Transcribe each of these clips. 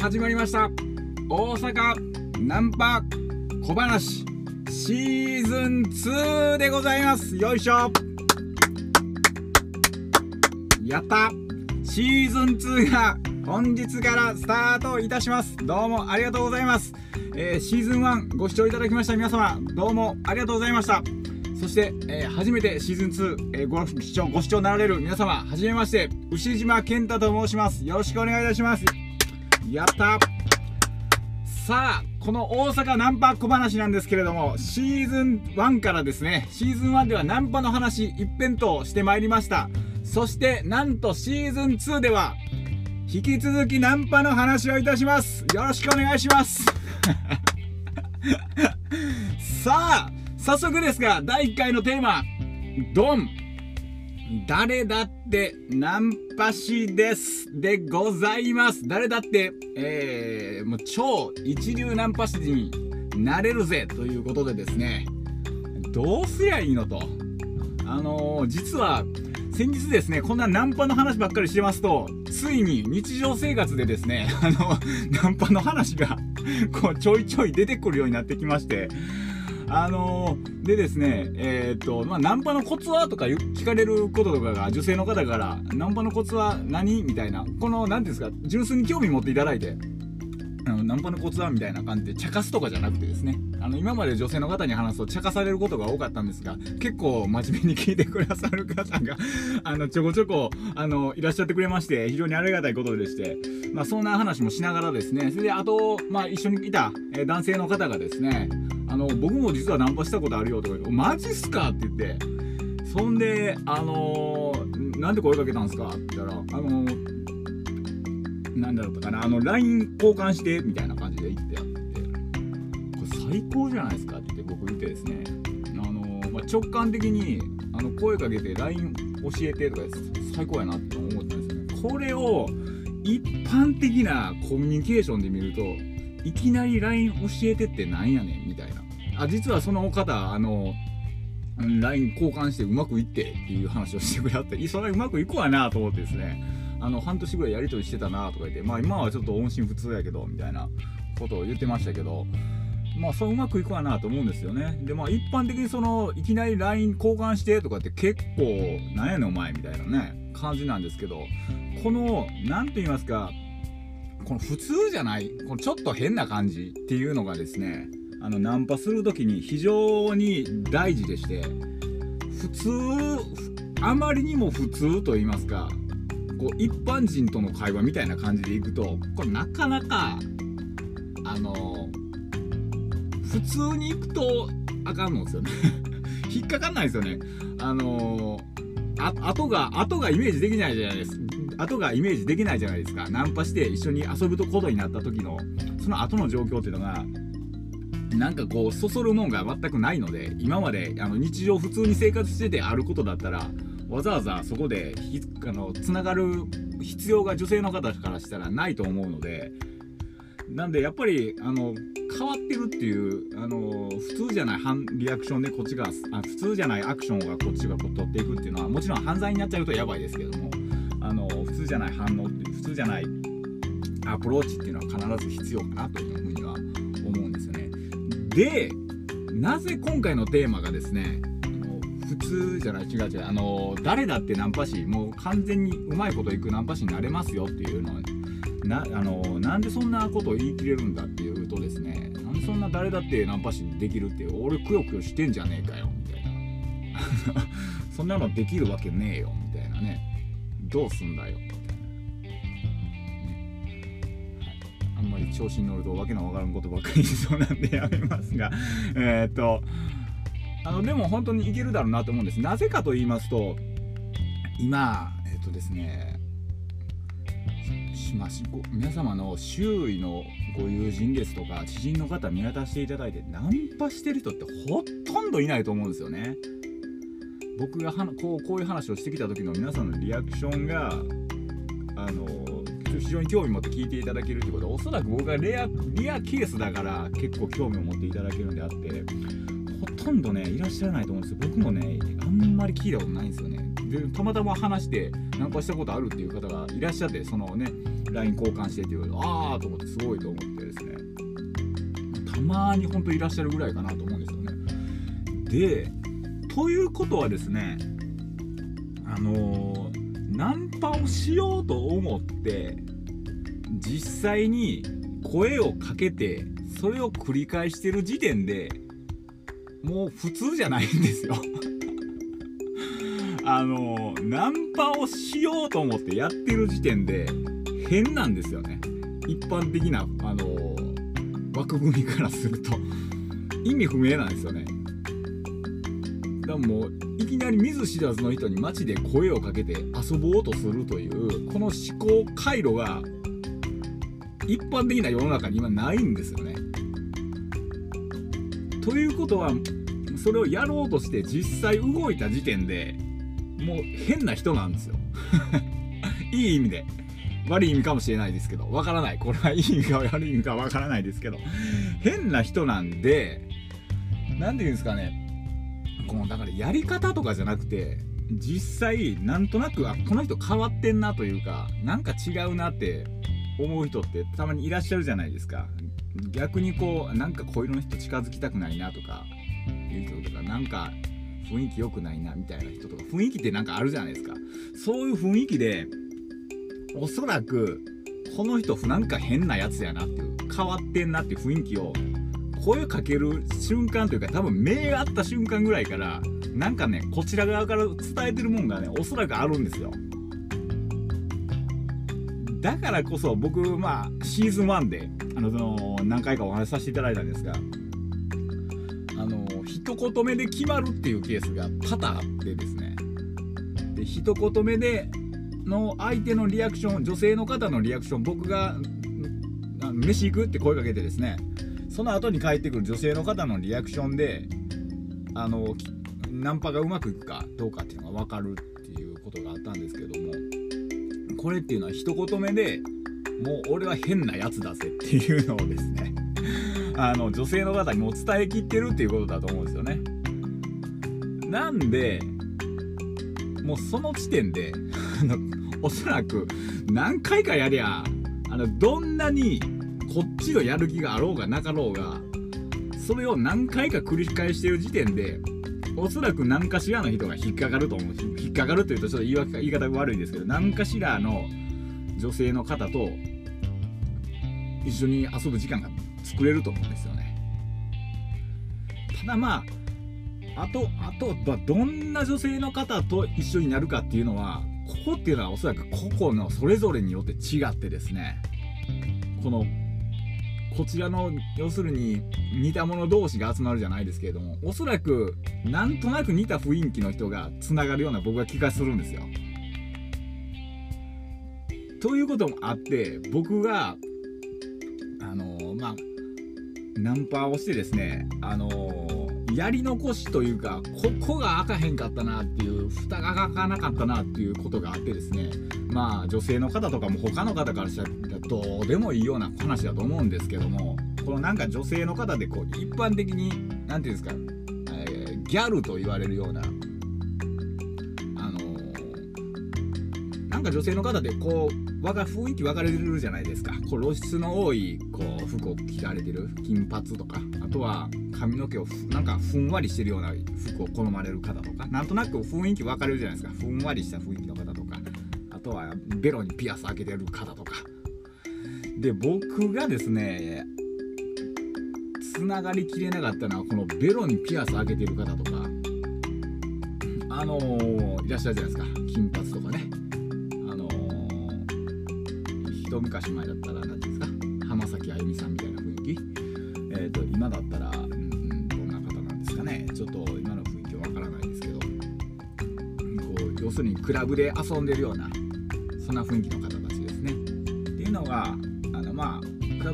始まりました。大阪ナンパ小話シーズン2でございます。よいしょ。やった。シーズン2が本日からスタートいたします。どうもありがとうございます、えー、シーズン1ご視聴いただきました。皆様どうもありがとうございました。そして、えー、初めてシーズン2、えー、ご視聴ご視聴なられる皆様はじめまして牛島健太と申します。よろしくお願いいたします。やった。さあこの大阪ナンパ小話なんですけれどもシーズン1からですねシーズン1ではナンパの話一辺倒してまいりました。そしてなんとシーズン2では引き続きナンパの話をいたします。よろしくお願いします。さあ早速ですが第1回のテーマドン。誰だってナンパ師ですでございます。誰だってえー、もう超一流ナンパ師になれるぜということでですね。どうすりゃいいのと。あのー、実は先日ですねこんなナンパの話ばっかりしてますとついに日常生活でですねあの ナンパの話がこうちょいちょい出てくるようになってきまして。あのー、でですね、えー、っと、まあ、ナンパのコツはとか聞かれることとかが女性の方から、ナンパのコツは何？みたいな、この、何ですか、純粋に興味持っていただいて、あのナンパのコツはみたいな感じで茶化すとかじゃなくてですね。あの今まで女性の方に話すと茶化されることが多かったんですが結構真面目に聞いてくださる方が あのちょこちょこあのいらっしゃってくれまして非常にありがたいことでして、まあ、そんな話もしながらですね。それであと、まあ、一緒にいた、男性の方がですねあの僕も実はナンパしたことあるよとか言って「マジっすか?」って言ってそんで「あのー、なんで声かけたんですか?」って言ったら「あのー、なんだろうかなあの LINE 交換して」みたいな感じで言ってやって「これ最高じゃないですか」って言って僕言ってですねあのー、まあ、直感的にあの声かけて LINE 教えてとか最高やなって思ったんですよねこれを一般的なコミュニケーションで見るといきなり LINE 教えてってなんやねんあ実はそのお方あの LINE 交換してうまくいってっていう話をしてくれはってそれはうまくいくわなと思ってですね。あの半年ぐらいやり取りしてたなとか言ってまあ今はちょっと音信不通やけどみたいなことを言ってましたけどまあそううまくいくわなと思うんですよね。でまあ一般的にそのいきなり LINE 交換してとかって結構なんやねんお前みたいなね感じなんですけどこの何と言いますかこの普通じゃないこのちょっと変な感じっていうのがですねあのナンパする時に非常に大事でして普通あまりにも普通と言いますかこう一般人との会話みたいな感じでいくとこれなかなかあの普通に行くとあかんのですよね。引っかかんないですよね。あのあ後が後がイメージできないじゃないです。後がイメージできないじゃないですか。ナンパして一緒に遊ぶことになった時のその後の状況っていうのがなんかこうそそるもんが全くないので今まであの日常普通に生活しててあることだったらわざわざそこであのつながる必要が女性の方からしたらないと思うのでなんでやっぱりあの変わってるっていうあの普通じゃないリアクションでこっちがあ普通じゃないアクションがこっちが取っていくっていうのはもちろん犯罪になっちゃうとやばいですけどもあの普通じゃない反応って普通じゃないアプローチっていうのは必ず必要かなというふうにでなぜ今回のテーマがですね普通じゃない違う違うあの誰だってナンパ師もう完全にうまいこといくナンパ師になれますよっていうのはなあのなんでそんなことを言い切れるんだっていうとですねなんでそんな誰だってナンパ師にできるって俺くよくよしてんじゃねえかよみたいな。そんなのできるわけねえよみたいなね。どうすんだよ。とあんまり調子に乗るとわけのわからんことばっかり言いそうなんでやめますが。えっとあのでも本当にいけるだろうなと思うんです。なぜかと言いますと今えっ、とですねまあ、皆様の周囲のご友人ですとか知人の方見渡していただいてナンパしてる人ってほとんどいないと思うんですよね。僕がはこうこういう話をしてきた時の皆さんのリアクションがあの非常に興味持って聞いていただけるってことはおそらく僕がレアリアケースだから結構興味を持っていただけるんであってほとんどねいらっしゃらないと思うんですよ。僕もねあんまり聞いたことないんですよね。でたまたま話してナンパしたことあるっていう方がいらっしゃってそのね LINE 交換してっていうああと思ってすごいと思ってですね。たまに本当いらっしゃるぐらいかなと思うんですよね。でということはですねあのー、ナンパをしようと思って実際に声をかけてそれを繰り返してる時点でもう普通じゃないんですよ。あのナンパをしようと思ってやってる時点で変なんですよね。一般的なあの枠組みからすると。意味不明なんですよね。だからもういきなり見ず知らずの人に街で声をかけて遊ぼうとするというこの思考回路が一般的な世の中に今ないんですよね。ということはそれをやろうとして実際動いた時点でもう変な人なんですよ。いい意味で。悪い意味かもしれないですけど、わからない。これはいい意味か悪い意味かわからないですけど、変な人なんで、何て言うんですかね、このだからやり方とかじゃなくて、実際なんとなくあこの人変わってんなというかなんか違うなって思う人ってたまにいらっしゃるじゃないですか。逆にこうなんかこういうの人近づきたくないなとかいう人とかなんか雰囲気良くないなみたいな人とか雰囲気ってなんかあるじゃないですか。そういう雰囲気でおそらくこの人なんか変なやつやなっていう変わってんなっていう雰囲気を声かける瞬間というか多分目が合った瞬間ぐらいからなんかねこちら側から伝えてるもんがねおそらくあるんですよ。だからこそ僕まあシーズン1であのその何回かお話しさせていただいたんですがあの一言目で決まるっていうケースが多々あってですねで一言目での相手のリアクション女性の方のリアクション僕が「飯行く?」って声かけてですねその後に帰ってくる女性の方のリアクションであのナンパがうまくいくかどうかっていうのが分かるっていうことがあったんですけどもこれっていうのは一言目でもう俺は変なやつだぜっていうのをですね あの女性の方にも伝えきってるっていうことだと思うんですよね。なんでもうその時点であのおそらく何回かやりゃあのどんなにこっちのやる気があろうがなかろうがそれを何回か繰り返してる時点でおそらく何かしらの人が引っかかると思うし引っかかるというとちょっと言い言い方が悪いですけど何かしらの女性の方と一緒に遊ぶ時間が作れると思うんですよね。ただまああとあと、まあ、どんな女性の方と一緒になるかっていうのはここっていうのはおそらく個々のそれぞれによって違ってですねこのこちらの要するに似た者同士が集まるじゃないですけれどもおそらくなんとなく似た雰囲気の人がつながるような僕は気がするんですよ。ということもあって僕があのー、まあナンパをしてですねあのー、やり残しというかここが開かへんかったなっていう蓋が開かなかったなっていうことがあってですねまあ女性の方とかも他の方からしたらどうでもいいような話だと思うんですけどもこのなんか女性の方でこう一般的に何て言うんですか、えー、ギャルと言われるようなあのー、なんか女性の方でこうわか雰囲気分かれてるじゃないですか。こう露出の多いこう服を着られてる金髪とかあとは髪の毛をなんかふんわりしてるような服を好まれる方とかなんとなく雰囲気分かれるじゃないですか。ふんわりした雰囲気の方とかあとはベロにピアス開けてる方とか。で僕がですねつながりきれなかったのはこのベロにピアス開けてる方とかあのー、いらっしゃるじゃないですか。金髪とかね。あのー、一昔前だったら何ですか。浜崎あゆみさんみたいな雰囲気。えっ、ー、と今だったらんどんな方なんですかね。ちょっと今の雰囲気はわからないですけど。こう要するにクラブで遊んでるようなそんな雰囲気の方たちですね。っていうのが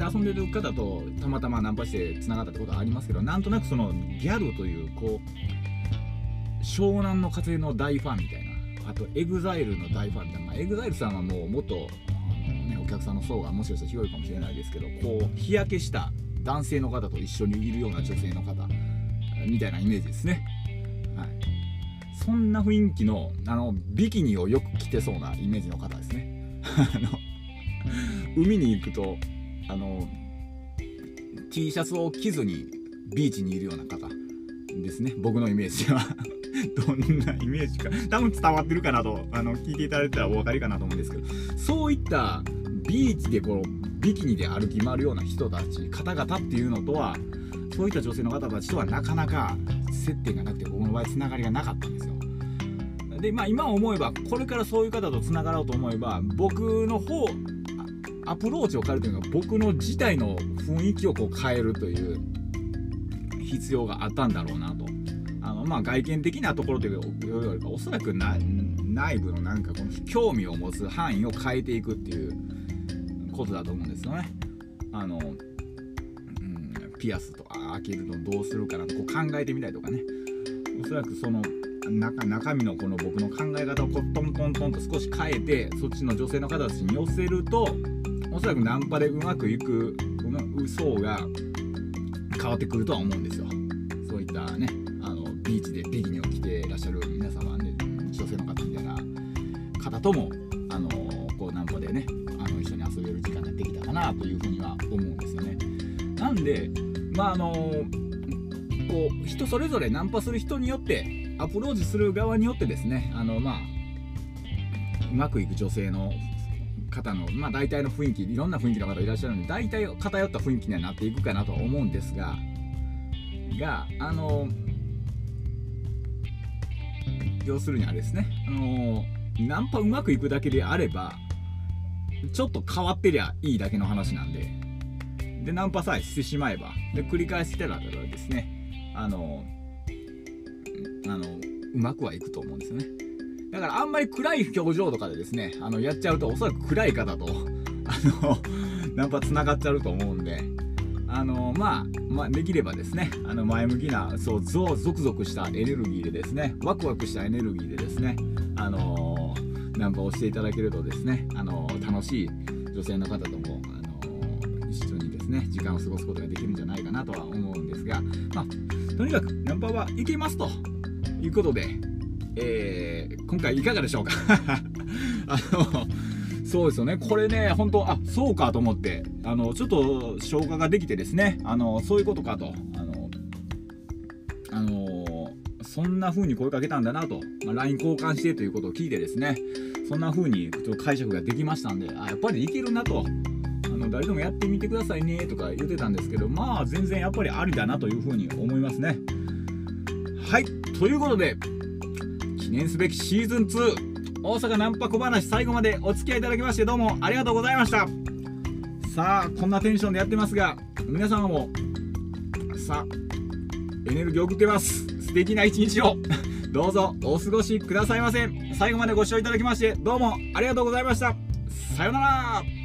で遊んでる方とたまたまナンパしてつながったってことはありますけどなんとなくそのギャルというこう湘南の風の大ファンみたいなあと EXILE の大ファンみたいな、まあ、EXILE さんはもうもっと、ね、お客さんの層がもしかしたら広いかもしれないですけどこう日焼けした男性の方と一緒にいるような女性の方みたいなイメージですね。はい、そんな雰囲気のあのビキニをよく着てそうなイメージの方ですね あの海に行くとあの T シャツを着ずにビーチにいるような方ですね。僕のイメージは。どんなイメージか。多分伝わってるかなとあの聞いていただいたらお分かりかなと思うんですけど。そういったビーチでこのビキニで歩き回るような人たち方々っていうのとはそういった女性の方たちとはなかなか接点がなくて僕の場合つながりがなかったんですよ。でまあ今思えばこれからそういう方とつながろうと思えば僕の方アプローチを変えるというか僕の自体の雰囲気をこう変えるという必要があったんだろうなと。あのまあ外見的なところというよりかおそらく内部のなんかこの興味を持つ範囲を変えていくっていうことだと思うんですよね。あの、うん、ピアスとか開けるのどうするかなとこう考えてみたりとかね。おそらくその中中身のこの僕の考え方をこうトントントンと少し変えてそっちの女性の方たちに寄せるとおそらくナンパでうまくいくこの層が変わってくるとは思うんですよ。そういったねあのビーチでビギニを着ていらっしゃる皆様ね女性の方みたいな方ともあのこうナンパでねあの一緒に遊べる時間ができたかなというふうには思うんですよね。なんでまああのこう人それぞれナンパする人によってアプローチする側によってですねあのまあうまくいく女性の方の、まあ、大体の雰囲気いろんな雰囲気の方いらっしゃるので大体偏った雰囲気にはなっていくかなとは思うんですががあの要するにあれですねあのナンパうまくいくだけであればちょっと変わってりゃいいだけの話なんででナンパさえしてしまえばで繰り返してたらですねあのあのうまくはいくと思うんですよね。だからあんまり暗い表情とかでですねあのやっちゃうとおそらく暗い方とあの ナンパつながっちゃうと思うんであのまあ、まあ、できればですねあの前向きなそうゾゾクゾクしたエネルギーでですねワクワクしたエネルギーでですねあのナンパをしていただけるとですねあの楽しい女性の方ともあの一緒にですね時間を過ごすことができるんじゃないかなとは思うんですが、まあ、とにかくナンパはいけますということで、えー、今回いかがでしょうか？あのそうですよね。これね本当あそうかと思ってあのちょっと消化ができてですね。あのそういうことかと。あのあのそんな風に声かけたんだなと、まあ、LINE 交換してということを聞いてですね。そんな風にちょっと解釈ができましたんであやっぱりいけるなと。誰でもやってみてくださいねとか言ってたんですけどまあ全然やっぱりありだなという風に思いますね。はい。ということで記念すべきシーズン2大阪ナンパ小話最後までお付き合いいただきましてどうもありがとうございました。さあこんなテンションでやってますが皆様もさあエネルギーを送ってます。素敵な一日を。どうぞお過ごしくださいませ。最後までご視聴いただきましてどうもありがとうございました。さようなら。